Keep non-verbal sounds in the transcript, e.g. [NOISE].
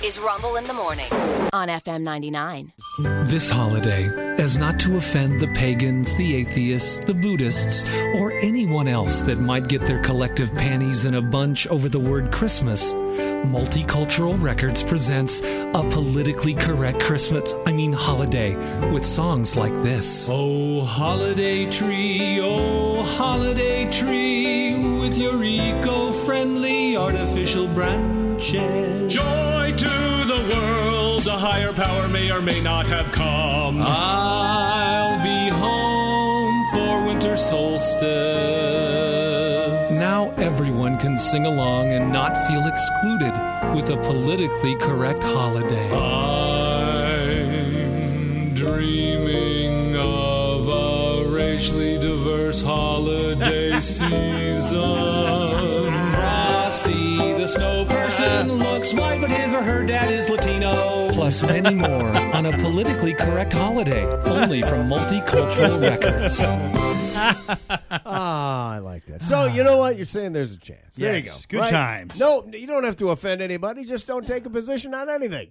This is Rumble in the Morning on FM 99. This holiday, as not to offend the pagans, the atheists, the Buddhists, or anyone else that might get their collective panties in a bunch over the word Christmas, Multicultural Records presents a politically correct Christmas, I mean holiday, with songs like this. Oh, holiday tree, oh, holiday tree, with your eco friendly artificial branches. Joy to the world, a higher power may or may not have come. I'll be home for winter solstice. Now everyone can sing along and not feel excluded with a politically correct holiday. I'm dreaming of a racially diverse holiday [LAUGHS] season. Frosty, the snow person, looks white, but his or her dad is Latino. Plus many more on a politically correct holiday, only from Multicultural Records. [LAUGHS] Ah, I like that. So you know what? You're saying there's a chance. There you go. Good times. No, you don't have to offend anybody. Just don't take a position on anything.